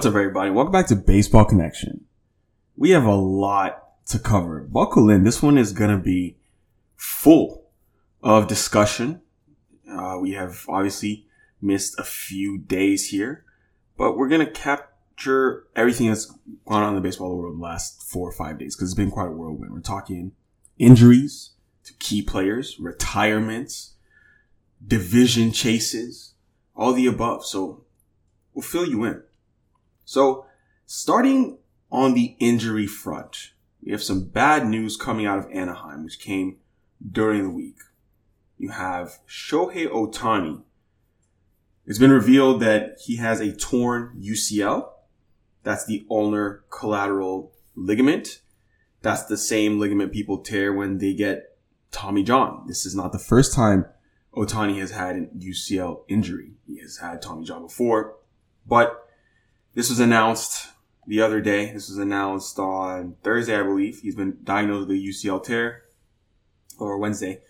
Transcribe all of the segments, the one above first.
What's up, everybody? Welcome back to Baseball Connection. We have a lot to cover. Buckle in. This one is going to be full of discussion. Uh, we have obviously missed a few days here, but we're going to capture everything that's gone on in the baseball world the last four or five days because it's been quite a whirlwind. We're talking injuries to key players, retirements, division chases, all the above. So we'll fill you in. So, starting on the injury front, we have some bad news coming out of Anaheim, which came during the week. You have Shohei Ohtani. It's been revealed that he has a torn UCL. That's the ulnar collateral ligament. That's the same ligament people tear when they get Tommy John. This is not the first time Ohtani has had an UCL injury. He has had Tommy John before, but this was announced the other day. This was announced on Thursday, I believe. He's been diagnosed with a UCL tear, or Wednesday.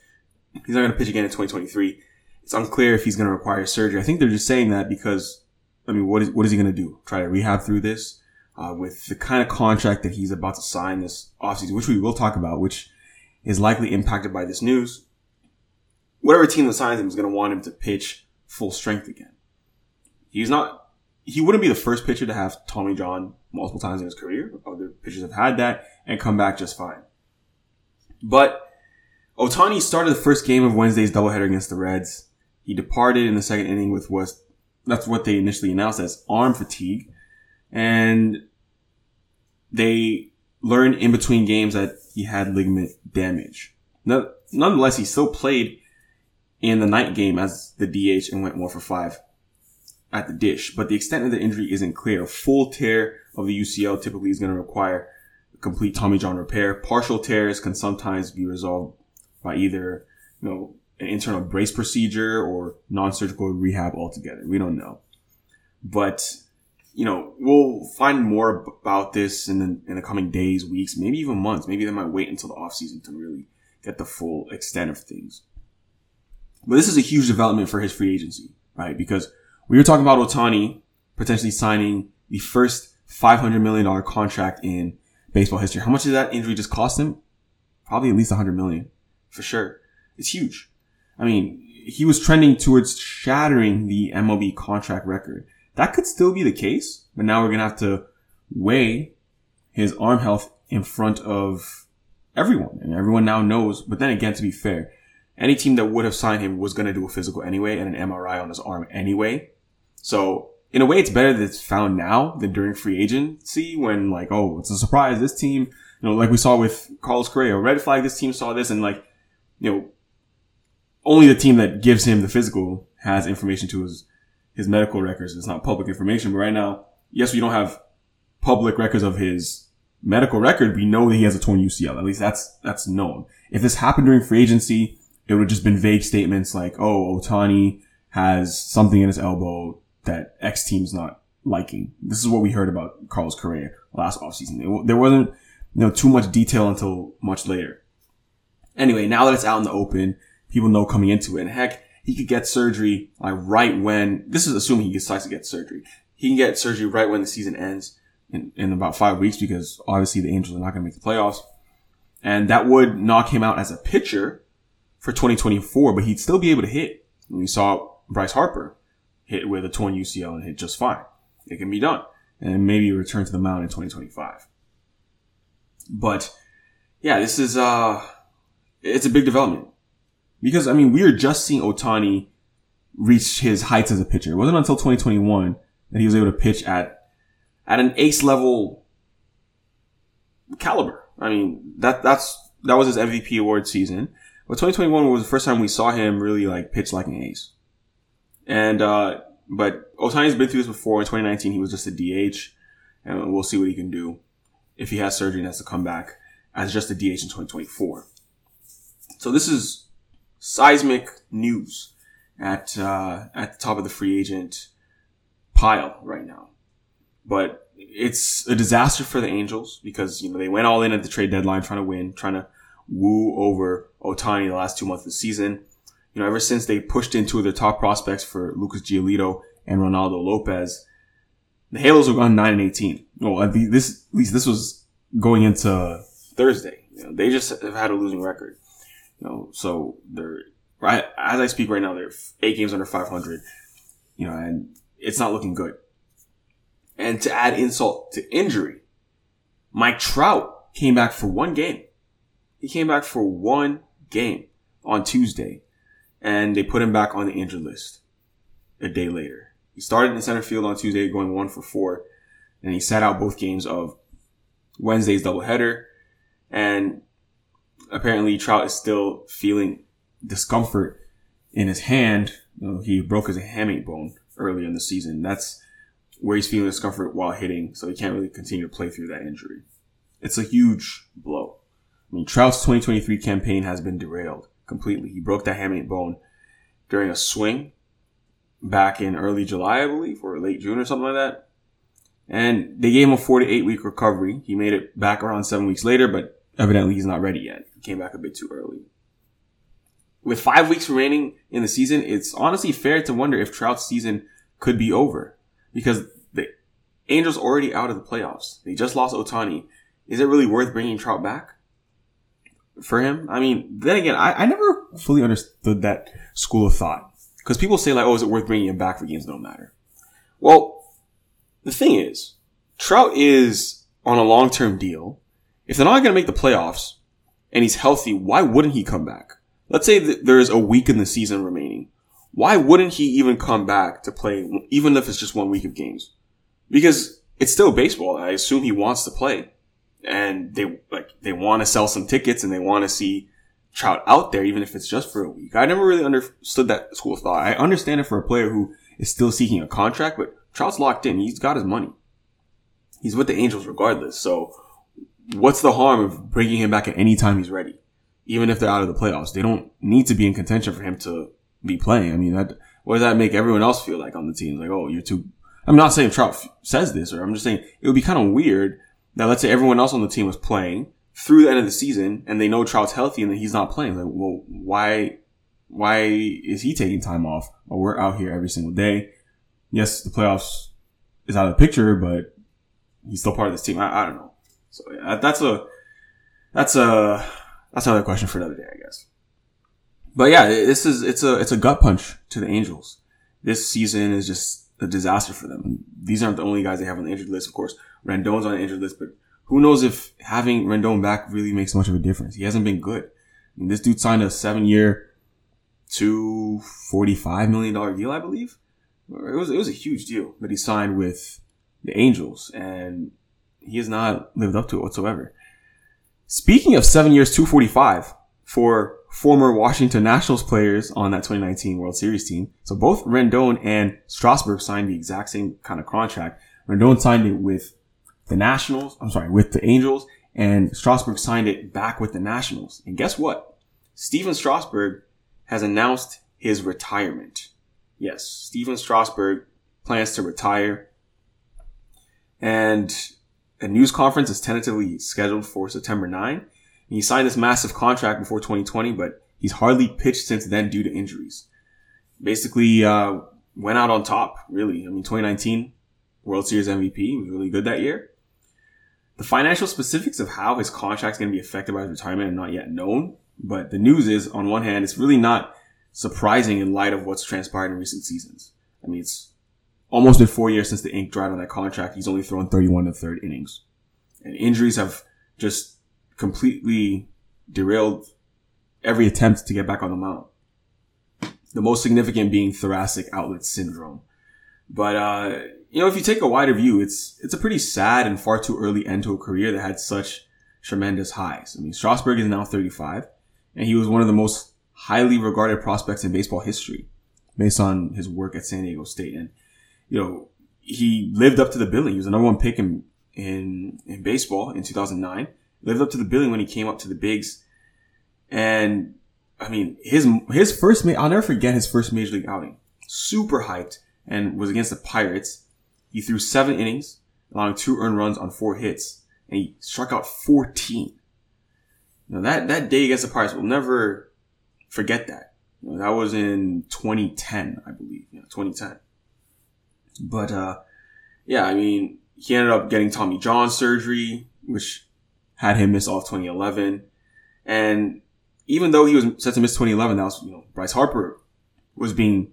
He's not going to pitch again in 2023. It's unclear if he's going to require surgery. I think they're just saying that because, I mean, what is what is he going to do? Try to rehab through this uh, with the kind of contract that he's about to sign this offseason, which we will talk about, which is likely impacted by this news. Whatever team that signs him is going to want him to pitch full strength again. He's not he wouldn't be the first pitcher to have Tommy John multiple times in his career. Other pitchers have had that and come back just fine. But Ohtani started the first game of Wednesday's doubleheader against the Reds. He departed in the second inning with what that's what they initially announced as arm fatigue. And they learned in between games that he had ligament damage. Nonetheless, he still played in the night game as the DH and went more for five at the dish, but the extent of the injury isn't clear. A full tear of the UCL typically is going to require complete Tommy John repair. Partial tears can sometimes be resolved by either, you know, an internal brace procedure or non-surgical rehab altogether. We don't know. But, you know, we'll find more about this in the, in the coming days, weeks, maybe even months. Maybe they might wait until the offseason to really get the full extent of things. But this is a huge development for his free agency, right? Because we were talking about Ohtani potentially signing the first $500 million contract in baseball history. How much did that injury just cost him? Probably at least 100 million for sure. It's huge. I mean, he was trending towards shattering the MLB contract record. That could still be the case, but now we're going to have to weigh his arm health in front of everyone. And everyone now knows, but then again, to be fair, any team that would have signed him was going to do a physical anyway and an MRI on his arm anyway. So in a way, it's better that it's found now than during free agency when like, oh, it's a surprise. This team, you know, like we saw with Carlos Correa, red flag. This team saw this and like, you know, only the team that gives him the physical has information to his, his medical records. It's not public information, but right now, yes, we don't have public records of his medical record. We know that he has a torn UCL. At least that's, that's known. If this happened during free agency, it would have just been vague statements like, oh, Ohtani has something in his elbow that X team's not liking. This is what we heard about Carlos Correa last offseason. There wasn't, you know, too much detail until much later. Anyway, now that it's out in the open, people know coming into it. And heck, he could get surgery like right when, this is assuming he decides to get surgery. He can get surgery right when the season ends in, in about five weeks because obviously the Angels are not going to make the playoffs. And that would knock him out as a pitcher for 2024, but he'd still be able to hit. We saw Bryce Harper hit with a torn UCL and hit just fine. It can be done. And maybe return to the mound in 2025. But yeah, this is, uh, it's a big development. Because, I mean, we are just seeing Ohtani reach his heights as a pitcher. It wasn't until 2021 that he was able to pitch at, at an ace level caliber. I mean, that, that's, that was his MVP award season. But 2021 was the first time we saw him really like pitch like an ace. And, uh, but Ohtani's been through this before. In 2019, he was just a DH, and we'll see what he can do if he has surgery and has to come back as just a DH in 2024. So this is seismic news at uh, at the top of the free agent pile right now. But it's a disaster for the Angels because you know they went all in at the trade deadline trying to win, trying to woo over Ohtani the last two months of the season know, ever since they pushed into their top prospects for Lucas Giolito and Reynaldo Lopez, The Halos have gone nine and eighteen. Well, at this at least this was going into Thursday. You know, they just have had a losing record. You know, so they're right as I speak right now. They're eight games under five hundred. You know, and it's not looking good. And to add insult to injury, Mike Trout came back for one game. He came back for one game on Tuesday, and they put him back on the injured list a day later. He started in center field on Tuesday, going one for four, and he sat out both games of Wednesday's doubleheader. And apparently, Trout is still feeling discomfort in his hand. You know, he broke his hamate bone earlier in the season. That's where he's feeling discomfort while hitting, so he can't really continue to play through that injury. It's a huge blow. I mean, Trout's 2023 campaign has been derailed completely. He broke that hamate bone during a swing back in early July, I believe, or late June or something like that. And they gave him a four to eight week recovery. He made it back around seven weeks later, but evidently he's not ready yet. He came back a bit too early. With five weeks remaining in the season, it's honestly fair to wonder if Trout's season could be over because the Angels already out of the playoffs. They just lost Ohtani. Is it really worth bringing Trout back for him? I mean, then again, I, I never fully understood that school of thought because people say like, oh, is it worth bringing him back for games that don't matter? Well, the thing is, Trout is on a long-term deal. If they're not going to make the playoffs and he's healthy, why wouldn't he come back? Let's say that there's a week in the season remaining why wouldn't he even come back to play, even if it's just one week of games? Because it's still baseball. I assume he wants to play, and they like they want to sell some tickets and they want to see Trout out there, even if it's just for a week. I never really understood that school of thought. I understand it for a player who is still seeking a contract, but Trout's locked in. He's got his money. He's with the Angels regardless. So what's the harm of bringing him back at any time he's ready? Even if they're out of the playoffs, they don't need to be in contention for him to be playing. I mean, that, what does that make everyone else feel like on the team? Like, oh, you're too, I'm not saying Trout says this, or I'm just saying it would be kind of weird that let's say everyone else on the team was playing through the end of the season and they know Trout's healthy and that he's not playing. Like, well, why, why is he taking time off? Well, we're out here every single day. Yes, the playoffs is out of the picture, but he's still part of this team. I, I don't know. So yeah, that's a, that's a, that's another question for another day, I guess. But yeah, this is it's a it's a gut punch to the Angels. This season is just a disaster for them. These aren't the only guys they have on the injured list, of course. Rendon's on the injured list, but who knows if having Rendon back really makes much of a difference? He hasn't been good. I mean, this dude signed a seven year, two forty five million dollar deal, I believe. It was it was a huge deal that he signed with the Angels, and he has not lived up to it whatsoever. Speaking of seven years, two forty five for former Washington Nationals players on that 2019 World Series team. So both Rendon and Strasburg signed the exact same kind of contract. Rendon signed it with the Nationals, I'm sorry, with the Angels, and Strasburg signed it back with the Nationals. And guess what? Stephen Strasburg has announced his retirement. Yes, Stephen Strasburg plans to retire. And a news conference is tentatively scheduled for September 9 he signed this massive contract before 2020, but he's hardly pitched since then due to injuries. Basically, uh, went out on top, really. I mean, 2019 World Series MVP was really good that year. The financial specifics of how his contract is going to be affected by his retirement are not yet known, but the news is, on one hand, it's really not surprising in light of what's transpired in recent seasons. I mean, it's almost been four years since the ink dried on that contract. He's only thrown 31 and third innings. And injuries have just completely derailed every attempt to get back on the mount. The most significant being thoracic outlet syndrome. But, uh, you know, if you take a wider view, it's, it's a pretty sad and far too early end to a career that had such tremendous highs. I mean, Strasburg is now 35 and he was one of the most highly regarded prospects in baseball history based on his work at San Diego State. And, you know, he lived up to the billing. He was the number one pick in, in, in baseball in 2009 lived up to the billing when he came up to the bigs. And I mean, his, his first, I'll never forget his first major league outing. Super hyped and was against the Pirates. He threw seven innings, allowing two earned runs on four hits, and he struck out 14. Now that, that day against the Pirates, we'll never forget that. You know, that was in 2010, I believe. Yeah, 2010. But, uh, yeah, I mean, he ended up getting Tommy John surgery, which had him miss off 2011. And even though he was set to miss 2011, that was, you know, Bryce Harper was being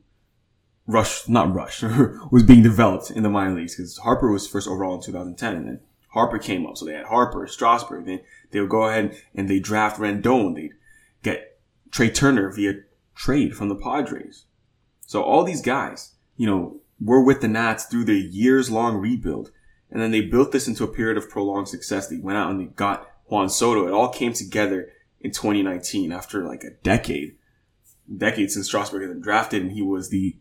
rushed, not rushed, was being developed in the minor leagues because Harper was first overall in 2010 and then Harper came up. So they had Harper, Strasburg. Then they would go ahead and they draft Rendon. They'd get Trea Turner via trade from the Padres. So all these guys, you know, were with the Nats through their years long rebuild. And then they built this into a period of prolonged success. They went out and they got Juan Soto. It all came together in 2019 after like a decade, decade since Strasburg had been drafted and he was the,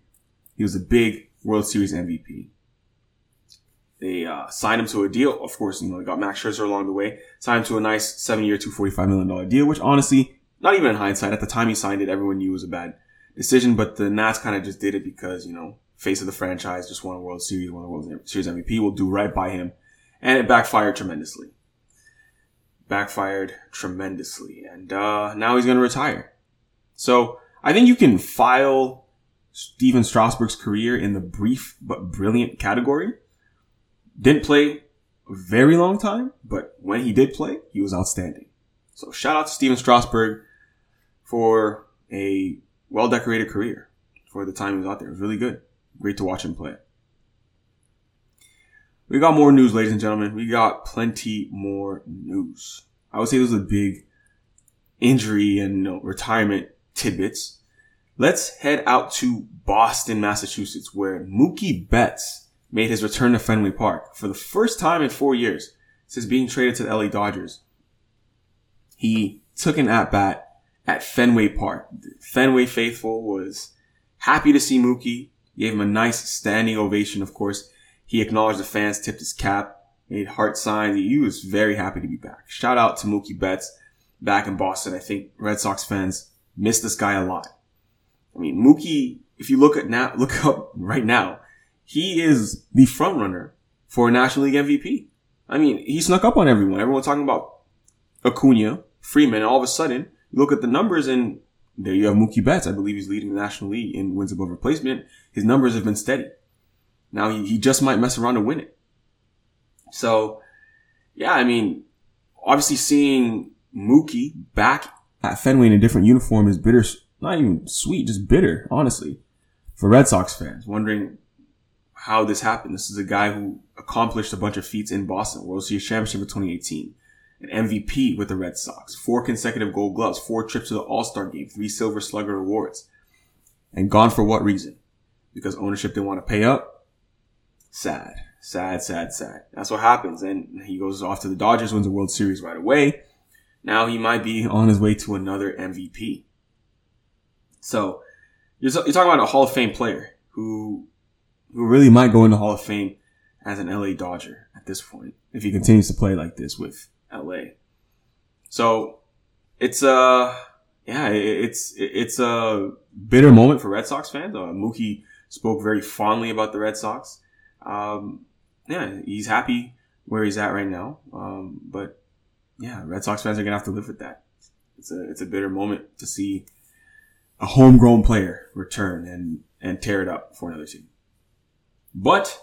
he was a big World Series MVP. They uh, signed him to a deal. Of course, you know, they got Max Scherzer along the way. Signed him to a nice seven-year, $245 million deal, which honestly, not even in hindsight, at the time he signed it, everyone knew it was a bad decision, but the Nats kind of just did it because, you know, face of the franchise, just won a World Series, won a World Series MVP, will do right by him. And it backfired tremendously. Backfired tremendously. And uh, now he's going to retire. So I think you can file Stephen Strasburg's career in the brief but brilliant category. Didn't play a very long time, but when he did play, he was outstanding. So shout out to Stephen Strasburg for a well decorated career for the time he was out there. It was really good. Great to watch him play. We got more news, ladies and gentlemen. We got plenty more news. I would say those are big injury and you know, retirement tidbits. Let's head out to Boston, Massachusetts, where Mookie Betts made his return to Fenway Park for the first time in four years since being traded to the LA Dodgers. He took an at bat at Fenway Park. Fenway faithful was happy to see Mookie, gave him a nice standing ovation, of course. He acknowledged the fans, tipped his cap, made heart signs. He was very happy to be back. Shout out to Mookie Betts back in Boston. I think Red Sox fans miss this guy a lot. I mean, Mookie, if you look at now, look up right now, he is the front runner for a National League MVP. I mean, he snuck up on everyone. Everyone talking about Acuna, Freeman, all of a sudden, you look at the numbers and there you have Mookie Betts. I believe he's leading the National League in wins above replacement. His numbers have been steady. Now he, he just might mess around and win it. So, yeah, I mean, obviously seeing Mookie back at Fenway in a different uniform is bitter, not even sweet, just bitter, honestly, for Red Sox fans, wondering how this happened. This is a guy who accomplished a bunch of feats in Boston, World Series championship of 2018 an MVP with the Red Sox, four consecutive gold gloves, four trips to the All-Star game, three Silver Slugger awards. And gone for what reason? Because ownership didn't want to pay up? Sad. Sad, sad, sad. That's what happens. And he goes off to the Dodgers, wins the World Series right away. Now he might be on his way to another MVP. So, you're, you're talking about a Hall of Fame player who, who really might go into Hall of Fame as an LA Dodger at this point if he continues to play like this with LA. So it's uh yeah, it's it's a bitter moment for Red Sox fans. Uh, Mookie spoke very fondly about the Red Sox. Um, yeah, he's happy where he's at right now. Um, but yeah, Red Sox fans are gonna have to live with that. It's a it's a bitter moment to see a homegrown player return and and tear it up for another team. But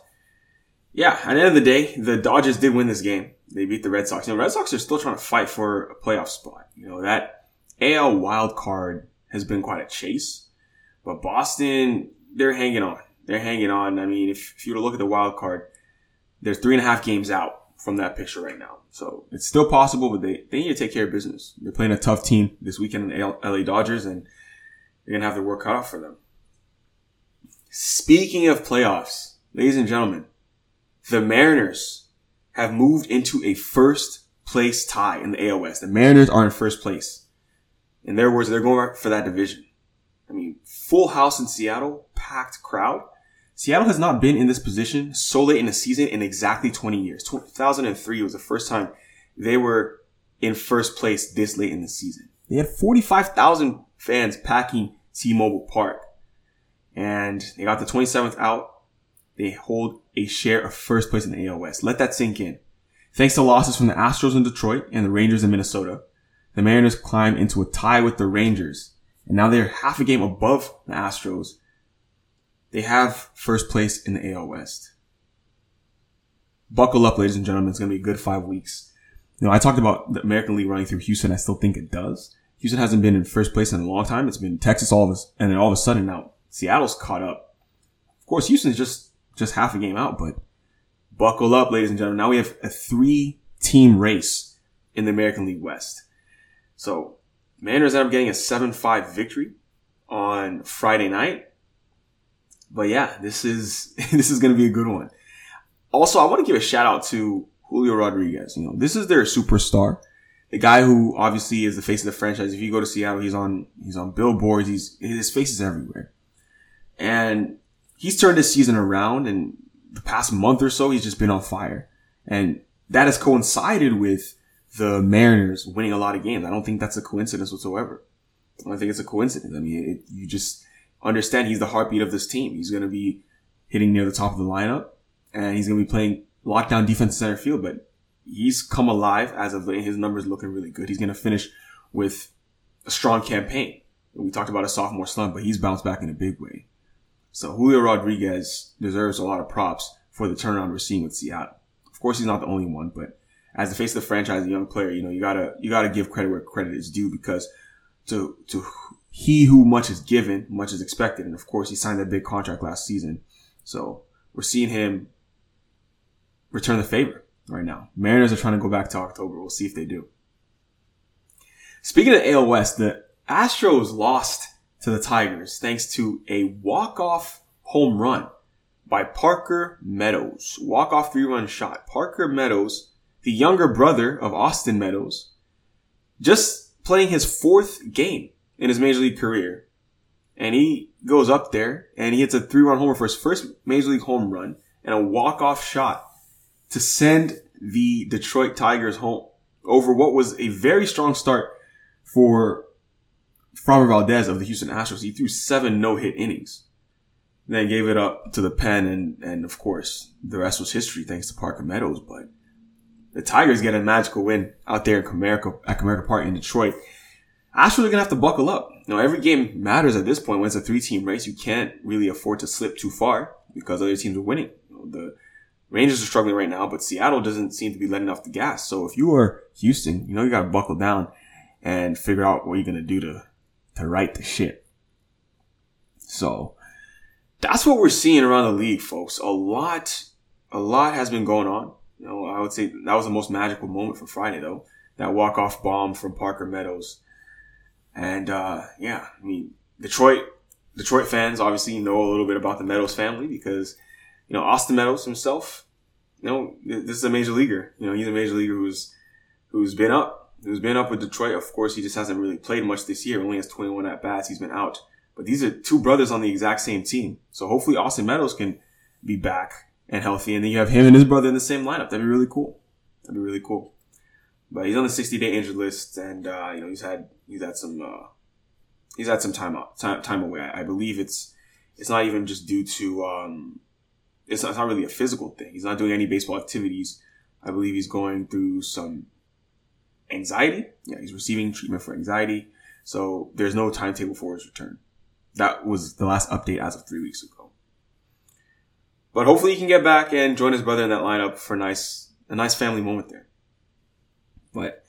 yeah, at the end of the day, the Dodgers did win this game. They beat the Red Sox. You know, Red Sox are still trying to fight for a playoff spot. You know, that AL wild card has been quite a chase. But Boston, they're hanging on. They're hanging on. I mean, if, if you were to look at the wild card, they're three and a half games out from that picture right now. So it's still possible, but they, they need to take care of business. They're playing a tough team this weekend in the LA Dodgers, and they're going to have their work cut for them. Speaking of playoffs, ladies and gentlemen, the Mariners have moved into a first place tie in the AOS. The Mariners are in first place. In their words, they're going for that division. I mean, full house in Seattle, packed crowd. Seattle has not been in this position so late in the season in exactly 20 years. 2003 was the first time they were in first place this late in the season. They had 45,000 fans packing T-Mobile Park. And they got the 27th out they hold a share of first place in the AL West. Let that sink in. Thanks to losses from the Astros in Detroit and the Rangers in Minnesota, the Mariners climb into a tie with the Rangers, and now they're half a game above the Astros. They have first place in the AL West. buckle up, ladies and gentlemen. It's going to be a good five weeks. You know, I talked about the American League running through Houston. I still think it does. Houston hasn't been in first place in a long time. It's been Texas all of a, and then all of a sudden now Seattle's caught up. Of course, Houston's just, just half a game out, but buckle up, ladies and gentlemen. Now we have a three team race in the American League West. So Mariners end up getting a 7-5 victory on Friday night. But yeah, this is, this is going to be a good one. Also, I want to give a shout out to Julio Rodriguez. You know, this is their superstar. The guy who obviously is the face of the franchise. If you go to Seattle, he's on, he's on billboards. He's, his face is everywhere. And he's turned his season around and the past month or so, he's just been on fire. And that has coincided with the Mariners winning a lot of games. I don't think that's a coincidence whatsoever. I don't think it's a coincidence. I mean, it, you just understand he's the heartbeat of this team. He's going to be hitting near the top of the lineup and he's going to be playing lockdown defense center field, but he's come alive as of late. His numbers looking really good. He's going to finish with a strong campaign. We talked about a sophomore slump, but he's bounced back in a big way. So Julio Rodriguez deserves a lot of props for the turnaround we're seeing with Seattle. Of course, he's not the only one, but as the face of the franchise, a young player, you know, you gotta, you gotta give credit where credit is due because to, to he who much is given, much is expected. And of course, he signed that big contract last season. So we're seeing him return the favor right now. Mariners are trying to go back to October. We'll see if they do. Speaking of AL West, the Astros lost to the Tigers thanks to a walk-off home run by Parker Meadows. Walk-off three-run shot. Parker Meadows, the younger brother of Austin Meadows, just playing his fourth game in his major league career. And he goes up there and he hits a three-run homer for his first major league home run and a walk-off shot to send the Detroit Tigers home over what was a very strong start for Framber Valdez of the Houston Astros. He threw seven no-hit innings. Then gave it up to the pen and, and of course, the rest was history thanks to Parker Meadows. But the Tigers get a magical win out there in Comerica, at Comerica Park in Detroit. Astros are going to have to buckle up. You know, every game matters at this point when it's a three-team race. You can't really afford to slip too far because other teams are winning. You know, the Rangers are struggling right now, but Seattle doesn't seem to be letting off the gas. So if you are Houston, you know you got to buckle down and figure out what you're going to do to to right the ship. So that's what we're seeing around the league, folks. A lot, a lot has been going on. You know, I would say that was the most magical moment for Friday, though. That walk off bomb from Parker Meadows, and uh, yeah, I mean Detroit. Detroit fans obviously know a little bit about the Meadows family because you know, Austin Meadows himself, you know, this is a major leaguer. You know, he's a major leaguer who's who's been up, who's been up with Detroit. Of course, he just hasn't really played much this year. Only has 21 at bats. He's been out. But these are two brothers on the exact same team. So hopefully Austin Meadows can be back and healthy. And then you have him and his brother in the same lineup. That'd be really cool. That'd be really cool. But he's on the 60 day injured list, and uh, you know he's had he's had some uh, he's had some time out time, time away. I, I believe it's it's not even just due to um, it's not, it's not really a physical thing. He's not doing any baseball activities. I believe he's going through some anxiety. Yeah, he's receiving treatment for anxiety. So there's no timetable for his return. That was the last update as of three weeks ago. But hopefully he can get back and join his brother in that lineup for a nice, a nice family moment there. But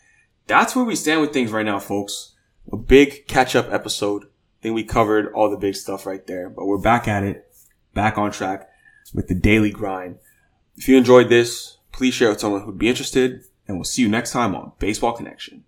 that's where we stand with things right now, folks. A big catch up episode. I think we covered all the big stuff right there, but we're back at it, back on track with the daily grind. If you enjoyed this, please share with someone who'd be interested, and we'll see you next time on Baseball Connection.